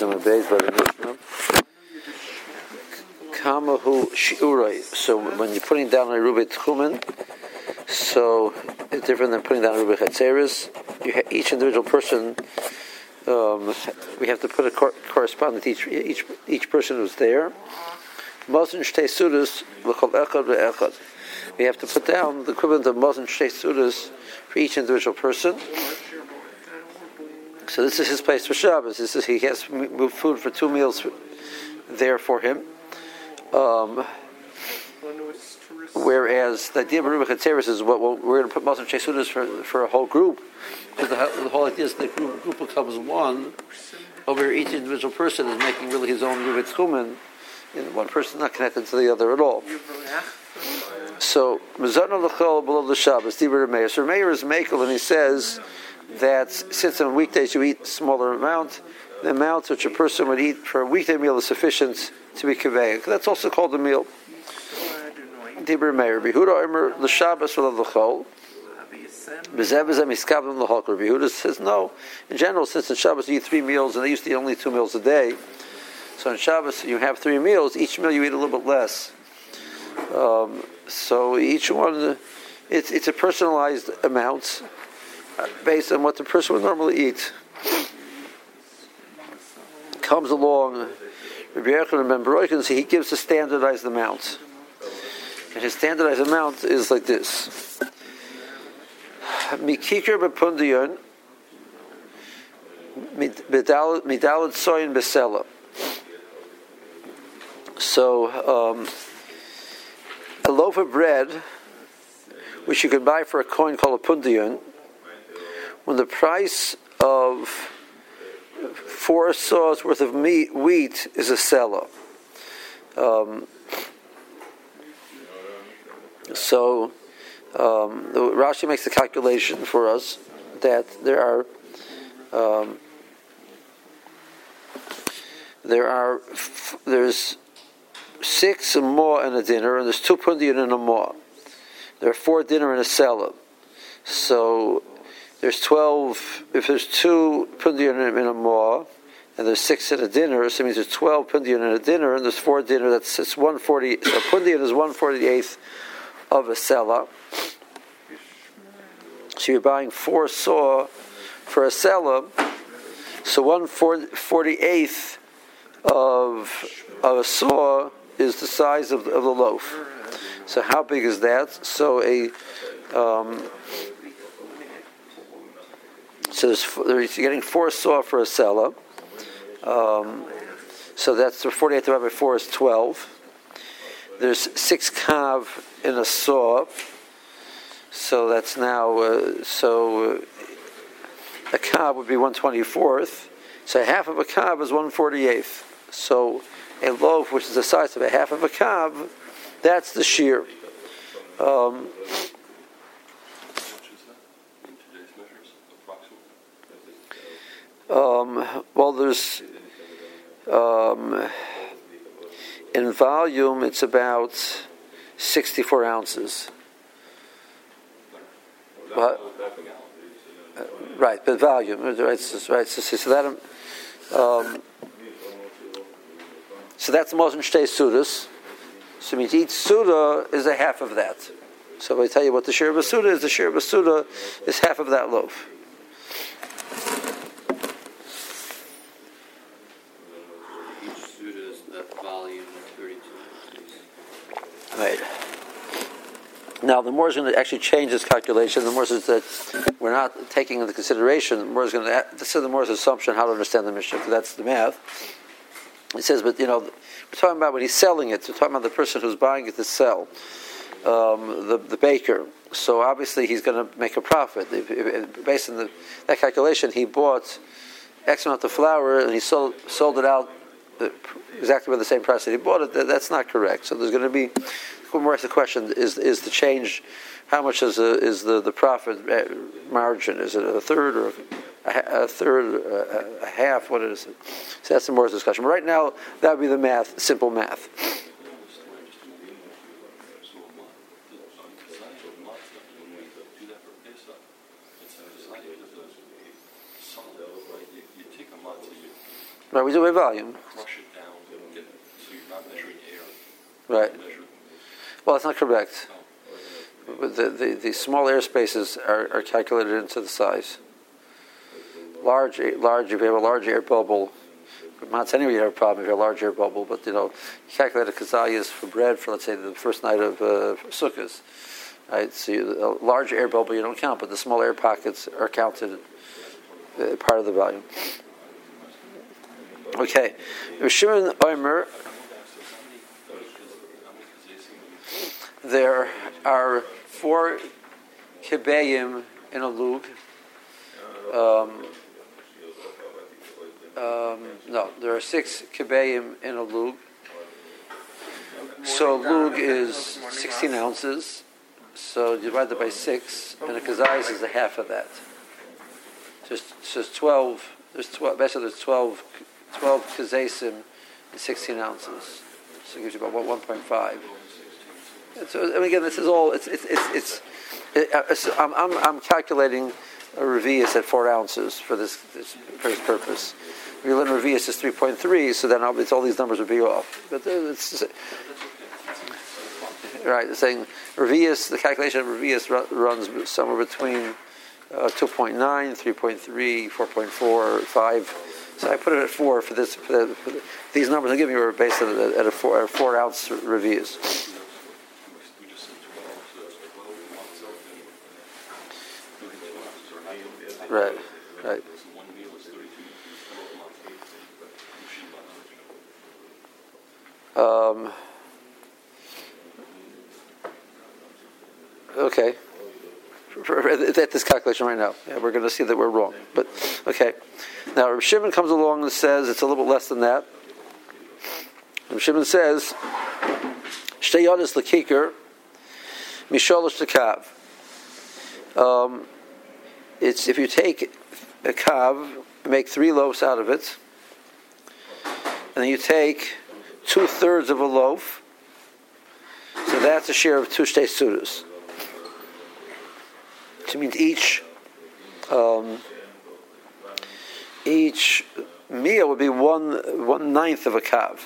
By the Mishnah. Kamahu Shiurai. So when you're putting down a Rubi Tchumen, so it's different than putting down a Chatzeris. Ha- each individual person, um, we have to put a cor- correspondent each, each, each person who's there. Mosin Shtei Sudas, Echad. We have to put down the equivalent of Mosin Shtei Sudas for each individual person. So this is his place for Shabbos. This is, he has food for two meals there for him. Um, whereas the idea of Ruba Chatzeris is what well, we're going to put Muslim Chesudas for for a whole group, because the, the whole idea is the group, group becomes one. Over each individual person is making really his own and one person not connected to the other at all. So Mizana L'chol below the Shabbos, Dibur Meir. So Meir is Mekel, and he says that since on weekdays you eat smaller amount, the amount which a person would eat for a weekday meal is sufficient to be kaveh. That's also called a meal. Behuda Omer b'zeh miskavim l'holker. Behuda says no. In general, since in Shabbos you eat three meals and they used to eat only two meals a day, so in Shabbos you have three meals. Each meal you eat a little bit less. Um, so each one, it's it's a personalized amount based on what the person would normally eat. Comes along, Rabbi Yechon and Ben he gives a standardized amount. And his standardized amount is like this. Mikikir bepundiyon, midalad soyin besela. So, um, a loaf of bread, which you could buy for a coin called a pundion, when the price of four saws worth of meat, wheat is a seller. Um, so um, Rashi makes the calculation for us that there are um, there are there's six and more in a dinner, and there's two pundion in a more. There are four dinner in a cellar. So there's 12, if there's two pundion in a more, and there's six in a dinner, so it means there's 12 pundion in a dinner, and there's four dinner, that's it's 140, so pundion is 148th of a cellar. So you're buying four saw for a cellar, so 148th of, of a saw is the size of, of the loaf. So how big is that? So a um, so there's, getting four saw for a cellar. Um, so that's the 48th divided by four is 12. There's six kav in a saw. So that's now uh, so uh, a kav would be 124th. So half of a kav is 148th. So a loaf, which is the size of a half of a kav, that's the shear. Um, um, well, there's um, in volume, it's about 64 ounces. But, uh, right, but volume, right? right so, so that um, so that's most Shtei Sudas. So means each Suda is a half of that. So if I tell you what the share of a Suda is, the share of a Suda is half of that loaf. Each Suda is that volume of 32 Right. Now, the more is going to actually change this calculation. The more is that we're not taking into consideration. The more is going to. This is the more's assumption how to understand the Mishnah. That's the math. It says, but you know, we're talking about when he's selling it. We're talking about the person who's buying it to sell, um, the the baker. So obviously he's going to make a profit. If, if, based on the, that calculation, he bought X amount of flour and he sold sold it out exactly by the same price that he bought it. That's not correct. So there's going to be more the question is is the change. How much is, a, is the, the profit uh, margin? Is it a third or a, a third, a, a, half? What is it? So that's the more discussion. But right now, that would be the math, simple math. Right, we do by volume. Crush it down and get, so you're not measuring air. Right. Well, that's not correct. The, the, the small air spaces are, are calculated into the size. Large, large. If you have a large air bubble, not anyway you have a problem if you have a large air bubble. But you know, you calculate a kazayas for bread for let's say the first night of uh, sukkahs. Right, so you, a large air bubble you don't count, but the small air pockets are counted uh, part of the volume. Okay, Shimon Omer. There are four kibayim in a lug. Um, um, no, there are six kibayim in a lug. So lug is 16 ounces. So you divide that by six, and a kazayis is a half of that. So it's, so it's 12. There's 12. Basically, there's 12, 12 kazaysim in 16 ounces. So it gives you about 1.5. So, and again, this is all. It's it's it's. it's it, uh, I'm, I'm I'm calculating a revius at four ounces for this, this for this purpose. Learn revius is 3.3, so then obviously all these numbers would be off. But uh, it's right. It's saying revius. The calculation of revius ru- runs somewhere between uh, 2.9, 3.3, 4.4, 5. So I put it at four for this. For, the, for the, these numbers I'm giving you are based at a, four, at a four ounce revius. We just said twelve, so that's twelve months of thirty-two ounces or Right, right. So one meal is thirty-two, twelve months. Um, okay. For- for- Right now, yeah, we're going to see that we're wrong. But okay, now Rav Shimon comes along and says it's a little bit less than that. Rav Shimon says, "Shtei yodas lekikar, misholosh tekav." Um, it's if you take a kav, make three loaves out of it, and then you take two thirds of a loaf. So that's a share of two shtei sudas. Which means each um, each meal would be one one ninth of a kav.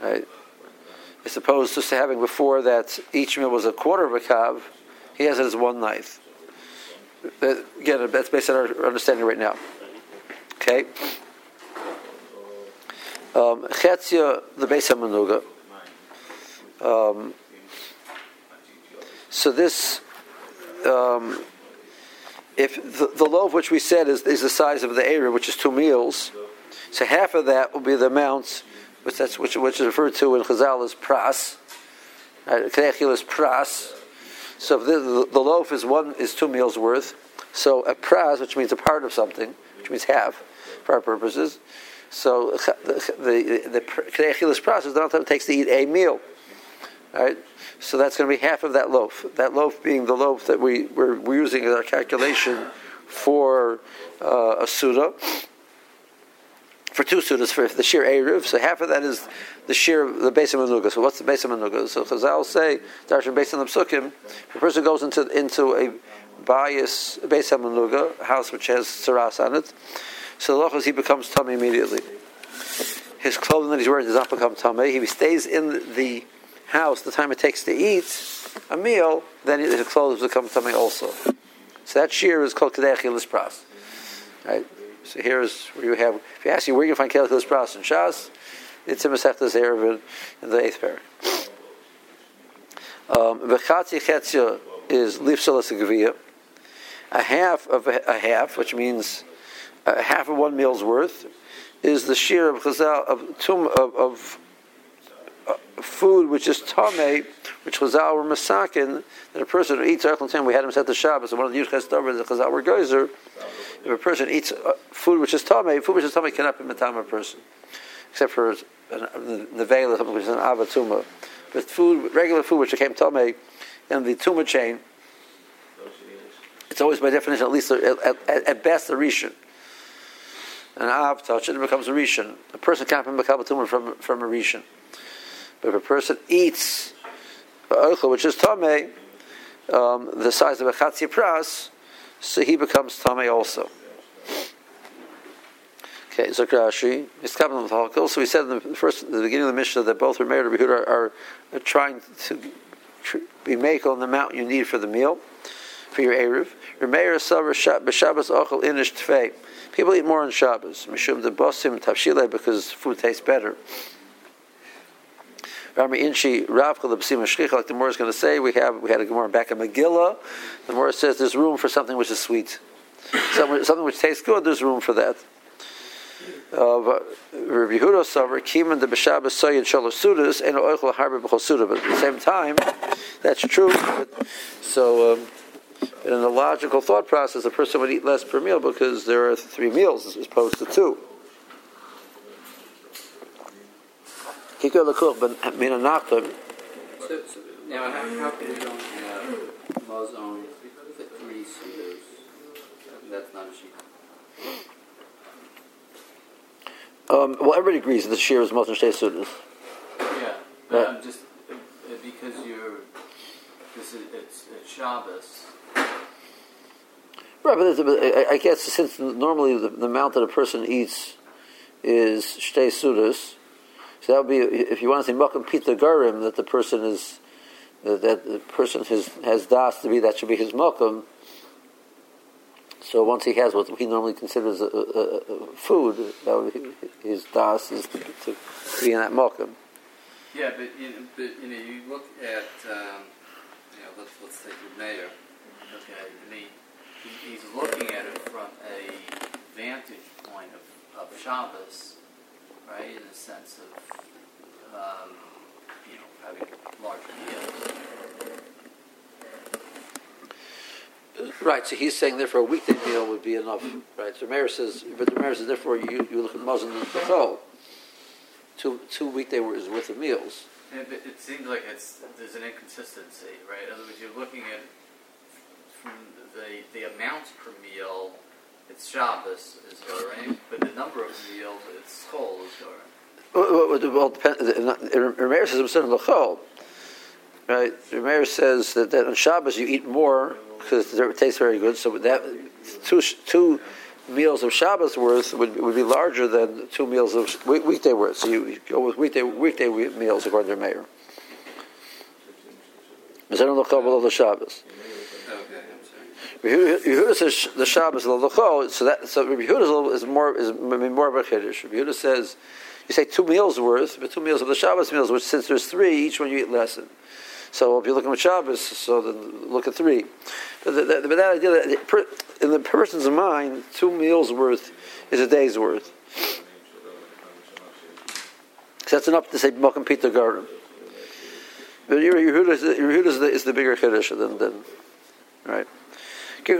Right? As opposed to having before that each meal was a quarter of a kav, he has it as one ninth. That, again, that's based on our understanding right now. Okay. Um, Chetzia, the base of Manuga. Um, so this, um, if the, the loaf which we said is, is the size of the area, which is two meals, so half of that will be the amount which that's which, which is referred to in Chazal as pras, right? Knechil is pras. So the, the, the loaf is one is two meals worth, so a pras, which means a part of something, which means half, for our purposes. So the the, the Knechil pras is not that it takes to eat a meal. Right? So that's going to be half of that loaf. That loaf being the loaf that we, we're, we're using as our calculation for uh, a Suda, for two Sudas, for the sheer Erev. So half of that is the sheer, the base of Manuga. So what's the base of Manuga? So Chazal say, Darshan the Psukim, if a person goes into, into a bias, base of Manuga, house which has Saras on it, so the lochos, he becomes tummy immediately. His clothing that he's wearing does not become tummy. He stays in the house the time it takes to eat a meal, then his clothes become tummy also. So that shear is called Kedei Achilas Pras. Right? So here is where you have, if you ask you where you can find Kedei Achilas Pras in Shas, it's in Masechtas Eruvin in the eighth parak. Um, V'chatzi is lifsalas. A half of a, half, which means a half of one meal's worth, is the shear of chazal of tum of, of food which is tame, which chazal were masakin. That a person who eats archel time, we had him set the Shabbos, and one of the Yuchas Dover, the chazal were geyser. If a person eats uh, food which is tame, food which is tame cannot be matam a person, except for the veil or something which is an avatuma. But food, regular food which became tame in the tuma chain, it's always by definition at least at, at, at best a rishon. An av touch it, it becomes a rishon. A person can't become a tumor from from a rishon. If a person eats oichel, which is tame, um, the size of a chatzia pras, so he becomes tame also. Okay, so Rashi, so we said in the first, in the beginning of the Mishnah that both Rameir and Rehuda are, are, trying to tr- be make on the amount you need for the meal, for your Eruv. Rameir Savar B'Shabbos Ochel Inish Tfei. People eat more on Shabbos. Mishum the Bosim Tavshile because food tastes better. Rami Inchi Ravcha the Shchich, like the Gemara is going to say, we have we had a Gemara back in Megillah. The Gemara says there's room for something which is sweet, something, something which tastes good. There's room for that of Rabbi Yehuda Savar, Kiman the B'Shabbos Soyin Shalosudas and Oichel Harbe B'Chosuda. But at the same time, that's true. But, so, um, in a logical thought process, a person would eat less per meal because there are three meals as opposed to two. Kikar Lakuch Ben Mina Nachtam. So, so now, how, how can we don't have for three sudos? That's not a sheet. Um, well, everybody agrees that the shear is most Shtei Sudas. Yeah, but I'm just uh, because you're this is it's, it's Shabbos. Right, but but I I guess since normally the, the amount that a person eats is shtei sudas, so that would be if you want to say makam pita garim that the person is that, the person has has das to be that should be his makam. So once he has what he normally considers a, a, a food, that would be his das is to, to, be in that makam. Yeah, but you know, but you know, you look at um, you know, let's let's take the mayor. Okay, mean, he, he's looking at it from a vantage point of, of Shabbos, right? In the sense of um, you know having large meals. Right, so he's saying therefore a weekday meal would be enough. Right, so Meir says, but the Meir says therefore you, you look at Muslim and Chol. Two two weekday worth worth of meals. And it, it seems like it's there's an inconsistency, right? In other words, you're looking at from the the amounts per meal. It's Shabbos is Goring, but the number of meals it's Chol is Goring. Well, well, Rameir says Muslim L'chol. Right, Rameir says that, that on Shabbos you eat more because it tastes very good. So that two two meals of Shabbos worth would, would be larger than two meals of weekday worth. So you, go with weekday weekday meals according to the Shabbos. Yehuda says the Shabbos l'locho, so that so Rabbi Yehuda is, more is more of a chiddush. Rabbi Yehuda says you say two meals worth, but two meals of the Shabbos meals, which since there's three, each one you eat less. than. So if you're looking at Shabbos, so then look at three. But, the, the, but that idea that in the person's mind, two meals worth is a day's worth. So that's enough to say Mokum Peter Garden. But Yehuda is the, is the bigger chiddush than, than right. So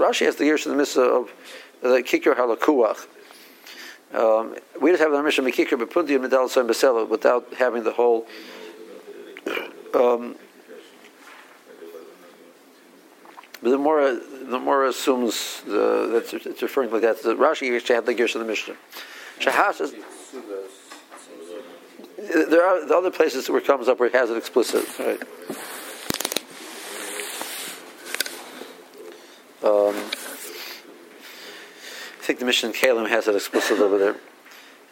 Rashi has the years in the mitzvah of the kikir halakuach. Um, we just have the Mishnah mekikir bepundia medal soim besela without having the whole. Um, but the more the more assumes the, that's it's referring like that. The Rashi actually had the gears in the Mishnah. Shahas is, there are the other places where it comes up where it has it explicit. Right. Um, I think the Mishnah in Kalim has it explicit over there.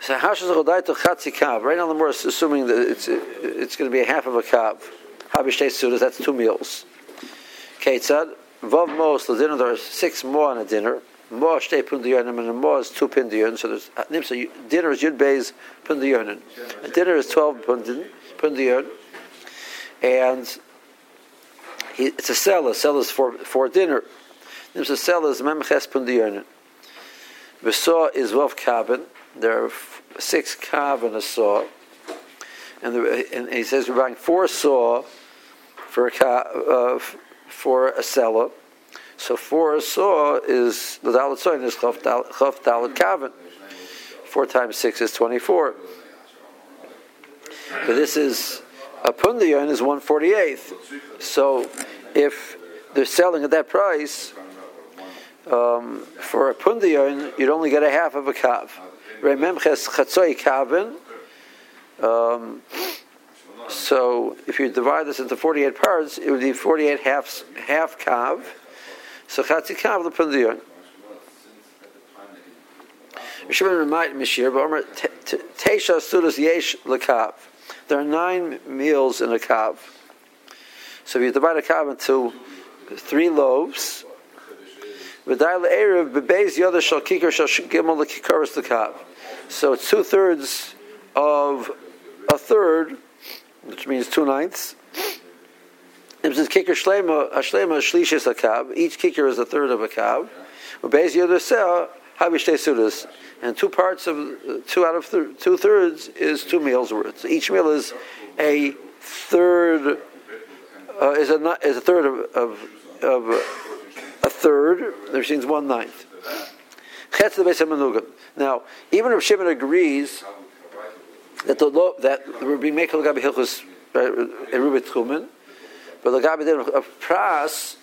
So Hashas Chodaito Chatzi Kav. Right now, the more assuming that it's it's going to be a half of a kav. Habishtei Sudas. That's two meals. Ketzad Vav Mos the dinner. There are six more on a dinner. Mo Shtei Pundiyonim and a Mo is two Pundiyon. So there's so you- dinner is Yud Beis Pundiyonim. Dinner is twelve Pundiyon, and he, it's a cell. A is for for dinner. There's a cell is memches. The saw is vav kabin. There are six kav a saw, and, the, and he says we're buying four saw for a uh, for a cellar. So four saw is the dalit saw is chaf dalit kavin. Four times six is twenty-four. But this is a pundiyon is one forty-eighth. So if they're selling at that price, um, for a pundiyon, you'd only get a half of a kav. Rememches chatzoi kavin. Um, so if you divide this into 48 parts, it would be 48 halves, half kav. So chatzi kav the pundiyon. Shimon might Mishir, but Omer Teisha Sudas Yesh Lakav. There are nine meals in a kav. So if you divide a kav into three loaves, V'dai le'erev bebeis yoda shal kikar shal gimel lekikaris lekav. So two thirds of a third, which means two ninths. Kikar shlema, shlema shlishis a kav. Each kikar is a third of a kav. Bebeis yoda seah habishtei sudas. And two parts of two out of two thirds is two meals worth. So each meal is a third. Uh, is a is a third of of, of a third, which means one ninth. Now, even if Shimon agrees that the law, that we're being made Lagabi Hilchus uh, Erubit Tchumen, but Lagabi then of Pras,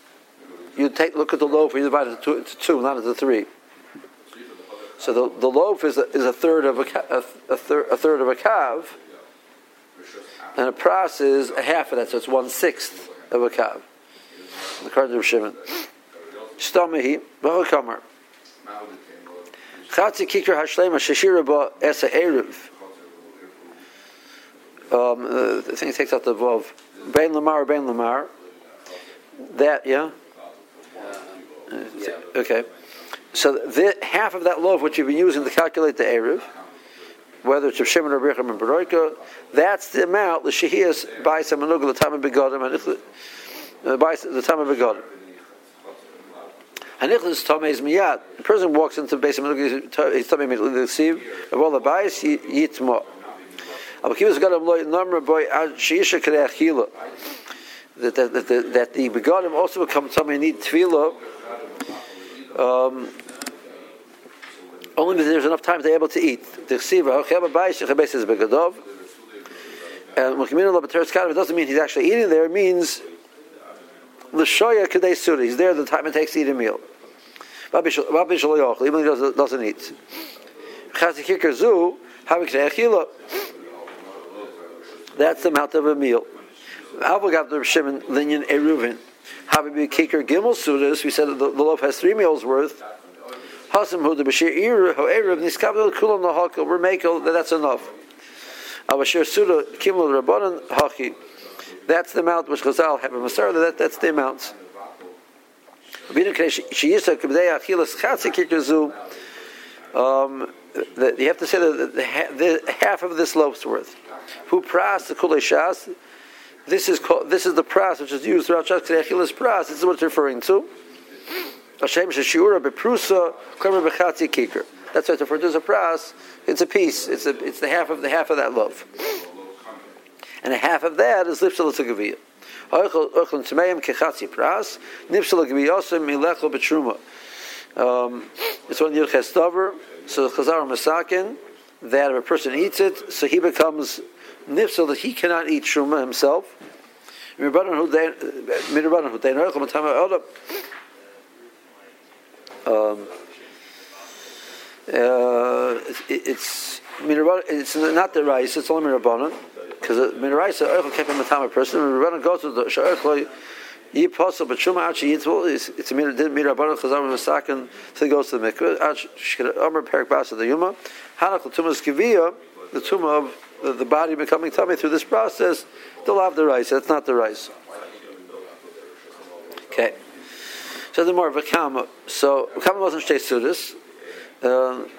you take look at the loaf and you divide it into two, not into three. So the, the loaf is a, is a third of a, a, a, a third of a kav, and a pras is a half of that, so it's one sixth of a kav. According to Shimon. Stamahi, Bahakamar. Chatzi Kikr Hashlema Shashira Ba Esa Eruv. Um, uh, the thing takes out the vav. Ben Lamar, Ben Lamar. That, yeah? Uh, okay. So the, half of that loaf, which you've been using to calculate the Eruv, whether it's Shimon or Bircham and Baroika, that's the amount the Shehiyas by some Manugla, the time of Begodim, and the time of Begodim. Hanichlis Tomei miyat. The person walks into the base of Tomei immediately receive of all the bias yitmo. Aber kibus gadam loy number boy sheisha kadei achila. That that that that the begodim also become Tomei need tefillah. Um, only if there's enough time to be able to eat. The chsiva hachema bias shechabes is begadov. And when communal it doesn't mean he's actually eating there. It means the L'shoya kadei suri. He's there the time it takes to eat a meal. Even if he doesn't, eat. That's the amount of a meal. Avogavdar Shimon Linyan Eruvin. Habibi Kikar Gimel Sudas. We said the, the loaf has three meals worth. Hasam Hu the Bashir Iru Kulam. We're that's enough. Avashir Suda Kimel Rabbanan. That's the amount which Chazal have a Masar. That, that's the. Um, you have to say that the, the, half of this loaf's worth. Who pras the kulei shas? This is called, this is the pras which is used throughout Shas Achilas pras. This is what it's referring to. Hashem sheshura beprusa kremer bechatzi kiker. That's what it's referred to a pras. It's a piece. It's a, it's the half of the half of that loaf and a half of that is lipsal Um, it's one yirches dover. So the chazar masakin that if a person eats it, so he becomes nipsal that he cannot eat truma himself. Um, uh, it's it's not the rice; it's only mirabanan because minaraisa oichel kept him a time a person. When Rabbanan goes to the sha'oichel yi posel, but shuma achi yitzvul it's a mir didn't mir Rabbanan chazar masakin so he goes to the mikveh. Ach shkir omer perik basa the yuma hanach l'tumas kiviyah the tumah of the, the body becoming tummy through this process. They'll have the rice. That's not the rice. Okay. So the more of a kama. So kama wasn't shtei sudas. Uh,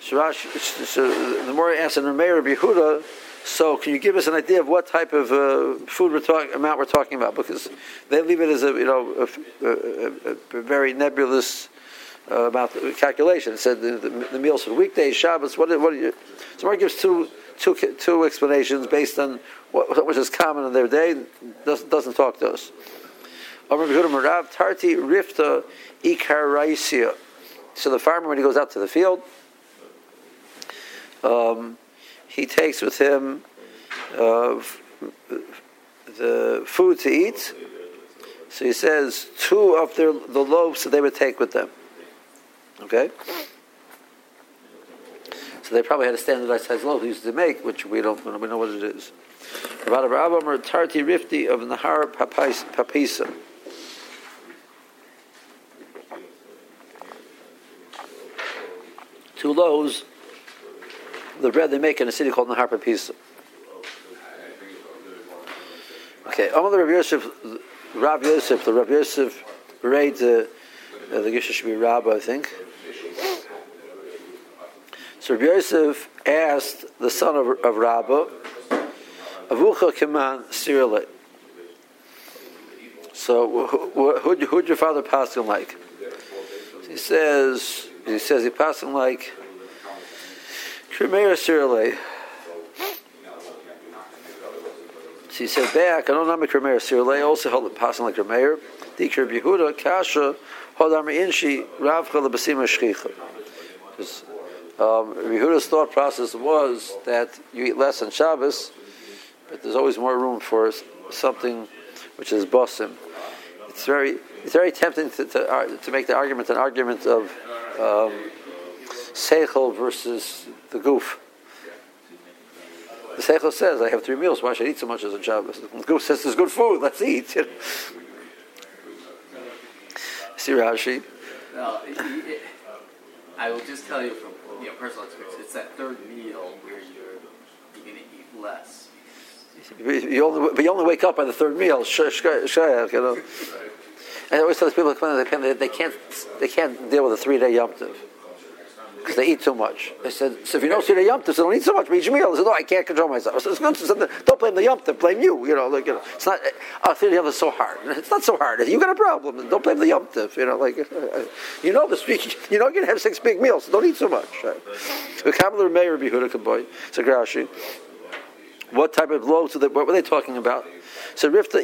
so the more asked in Rameir Yehuda, so, can you give us an idea of what type of uh, food we're talking amount we're talking about? Because they leave it as a you know a, a, a very nebulous uh, amount of calculation. It said the, the, the, meals for weekdays, Shabbos. What? What? You, so, Mark gives two two two explanations based on what, which is common in their day. Doesn't doesn't talk to us. Tarti Rifta. So the farmer, when he goes out to the field, um, he takes with him uh, the food to eat. So he says two of their, the loaves that they would take with them. Okay? So they probably had a standardized size loaf they used to make, which we don't we know what it is. Rabbi Abraham or Tarti Rifti of Nahar Papisa. two loaves, the bread they make in a city called Nahar Pisa. Okay, Amar the Rav Yosef, Rav Yosef, the Rav Yosef read the uh, the Gisha should be Rabba, I think. So Rav Yosef asked the son of, of Rabba, Avucha Kiman Sirle. So who, who, who'd your father pass him like? He says he says he passed him like Kremeir Sirle. So he said back, I don't know Kremeir Sirle, also held it passing like Kremeir. Dikir Yehuda Kasha hold Hodam Inshi Rav Basima Shchicha. Because um, Yehuda's thought process was that you eat less on Shabbos, but there's always more room for something which is bosim. It's very, it's very tempting to, to, uh, to make the argument an argument of um, seichel versus the goof. The seichel says, "I have three meals. Why should I eat so much as a Shabbos?" The goof says, "There's good food. Let's eat." See Rashi. No, it, it, I will just tell you from you know, personal experience. It's that third meal where you're you're going to eat less. You only, but you only wake up by the third meal. Sh- sh- sh- you know. And I always tell these people they, they can't they can't deal with a three day yom because they eat too much. They said, so if you don't see the yom so don't eat so much. Each meal. They said, no, I can't control myself. I said, it's good. So don't blame the yom blame you. You know, like you know, it's not. Oh, the yom is so hard. It's not so hard. You got a problem. Don't blame the yom You know, like you know this. You know you're gonna have six big meals. So don't eat so much. The Sagrashi. What type of loaves? What were they talking about? So Rifta.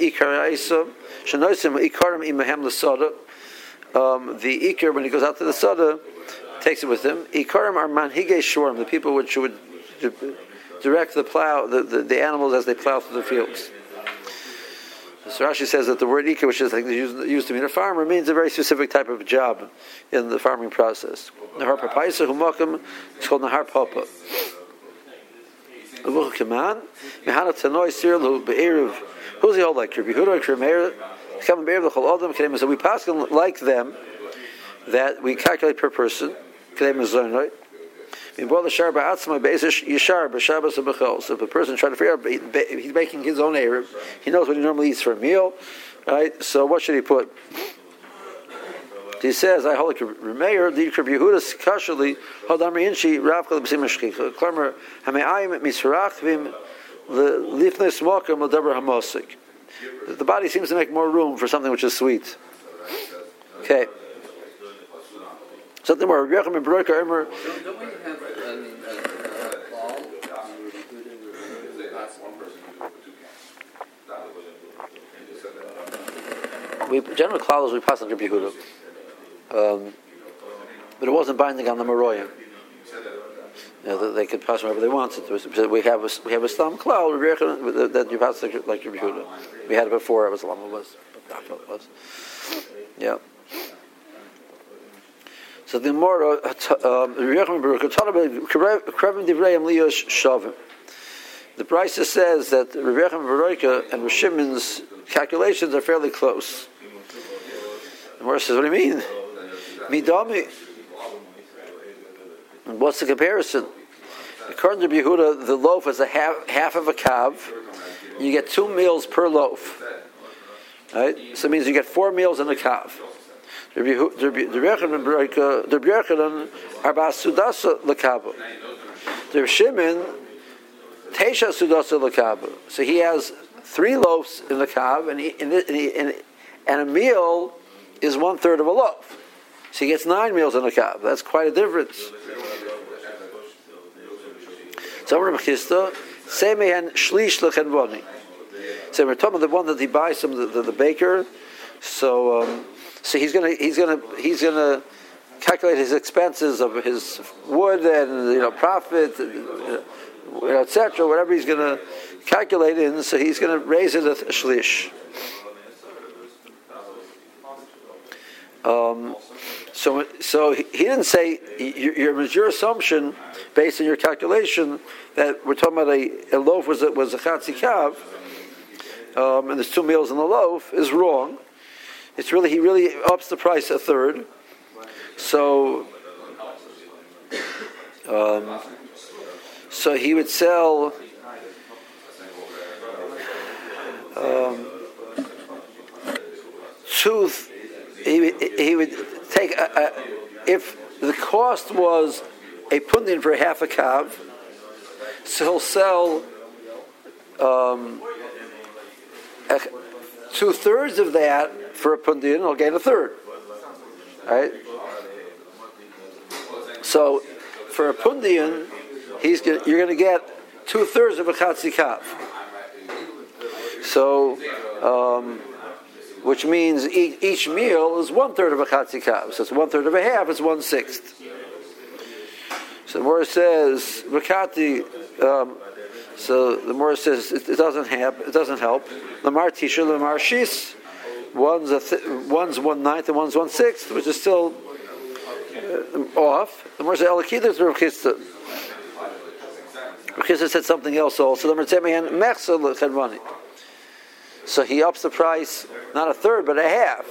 Um, the Ikar when he goes out to the Sada takes it with him. Ikarim are manhige shorm, the people which would direct the plow, the, the, the, animals as they plow through the fields. So Rashi says that the word ikar, which is like used, used to mean a farmer, means a very specific type of job in the farming process. Nahar papaisa humakim it's called nahar papa. Who's the old like? Rabbi Huda, Rabbi Meir, so we pass like them that we calculate per person. So if a person trying to figure out, he's making his own Arab, he knows what he normally eats for a meal, right? So what should he put? He says, I hold like Remeir, the Yikr Yehudas Kashali, Hodam Inshi, Ravka B'sim Shchich, Klamer, Hame'ayim Misrach Vim, Lifnes Mokim, Ladabra Hamosik. The body seems to make more room for something which is sweet. Okay. Something more. Rechem and Baroka Emer. Don't we have, I mean, a law? We general klal we pass on Rabbi Yehuda, um, but it wasn't binding on the Meroyim. You know, they could pass wherever they wanted. We have a, we have a stam klal that you pass like, Rabbi Yehuda. We had it before. It was Lama was, but that's what it was. Yeah. So the more uh, um, the price says that Rebecca Baroika and Rishimon's calculations are fairly close. The Gemara says, "What do you mean? Midami? What's the comparison? According to Yehuda, the loaf is a half, half of a kav. You get two meals per loaf. Right? So it means you get four meals in a kav. The Yechanan Arba Sudasa Lakaba. The Shimon Tesha Sudasa Lakaba. So he has three loaves in the kav, and, and, and, and, a meal is one third of a loaf. So he gets nine meals in the kav. That's quite a difference. So Rabbi Chisda, Semehan Shlish Lechenvoni. So we're talking about the one that he buys from the, the, the baker. So um, so he's gonna he's gonna he's gonna calculate his expenses of his wood and you know profit, you know, etc. Whatever he's gonna calculate in, so he's gonna raise it a shlish. Um, so, so he didn't say your, your assumption based on your calculation that we're talking about a, a loaf was a, was a chatzikav, um, and there's two meals in the loaf is wrong. It's really he really ups the price a third. So So he would sell. Um, two. He, he would take a, a, if the cost was a pundian for half a kav, so he'll sell um, two thirds of that for a pundian, I'll gain a third. Right? So for a pundian, he's you're going to get two thirds of a chatzikav. So, um, which means each, each, meal is one third of a chatzikav. So it's one third of a half. It's one sixth. So the Morah says Rakati. Um, so the Morah says it, it, doesn't help. It doesn't help. Lamar tisha, lamar shis. One's a th- one's one ninth and one's one sixth, which is still uh, off. The says Elakida is Rav Chisda. Rav said something else also. The Morah said Mechsa l'chedvani. So he ups the price not a third but a half.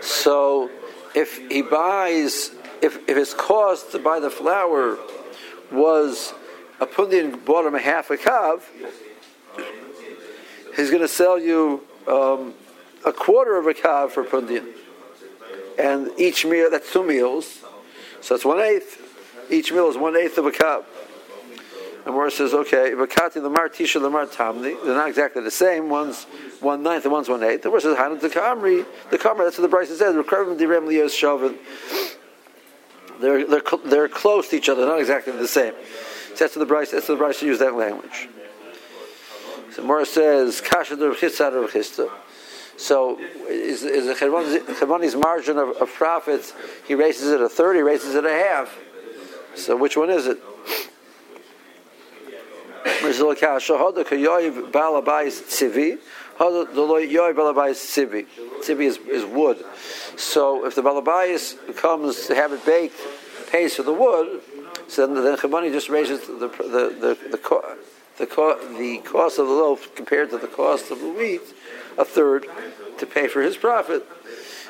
So if he buys, if, if his cost to buy the flour was a pundian bought him a half a kav, he's going to sell you um, a quarter of a kav for pundian. And each meal, that's two meals, so that's one eighth. Each meal is one eighth of a kav. And Morris says, okay, Vakati Lamar Tisha Lamar Tamni, they're not exactly the same. One's one ninth and one's one eighth. The Morris says, Hanan the Kamri, the Kamri, that's what the Bryce says, Rekrevim Direm Lios Shavin. They're, they're, they're close to each other, not exactly the same. So that's what the Bryce, that's what the Bryce use that language. So Morris says, Kasha der Chisda. So is, is the Chemani's margin of, of profits, he raises it a third, he raises it a half. So which one is it? Tzivi is, is wood. So if the balabais comes to have it baked, pays for the wood, so then, then Chabani just raises the, the, the, the, the, the, the cost of the loaf compared to the cost of the wheat a third to pay for his profit.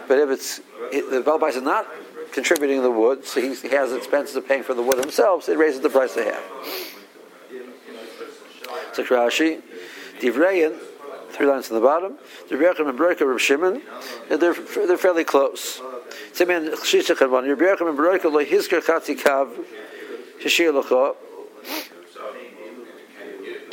But if it's the balabais is not contributing the wood, so he has expenses of paying for the wood himself, so it raises the price a half. It's Rashi. Divreyin, three lines on the bottom. Divrechim and Beroika Rav Shimon, they're, they're fairly close. Timan Shisha Chadvan, Divrechim and Beroika lo Hizker Chatzi Kav, Shishir.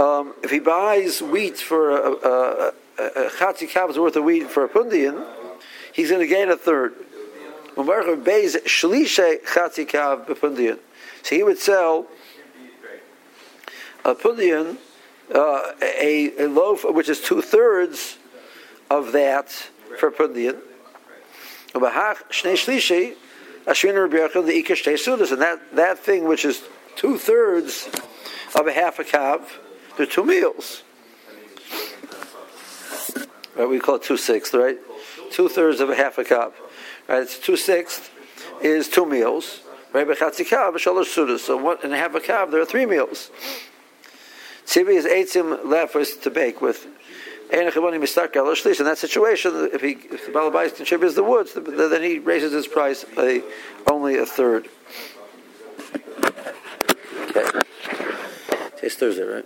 Um, if he buys wheat for a, a, a, a worth of wheat for a pundian, he's going to gain a third. So he would sell a pundian uh, a, a, loaf which is two thirds of that for a pundian. And that, that thing which is two thirds of a half a kav, two meals. Right, we call it two sixths, right? Two thirds of a half a cup. Right, it's two sixths is two meals. Right, so one and a half a cup, there are three meals. Tzivi is eitzim left to bake with. In that situation, if he if the balabais contributes the woods, then he raises his price a, only a third. Okay. Today's Thursday, right?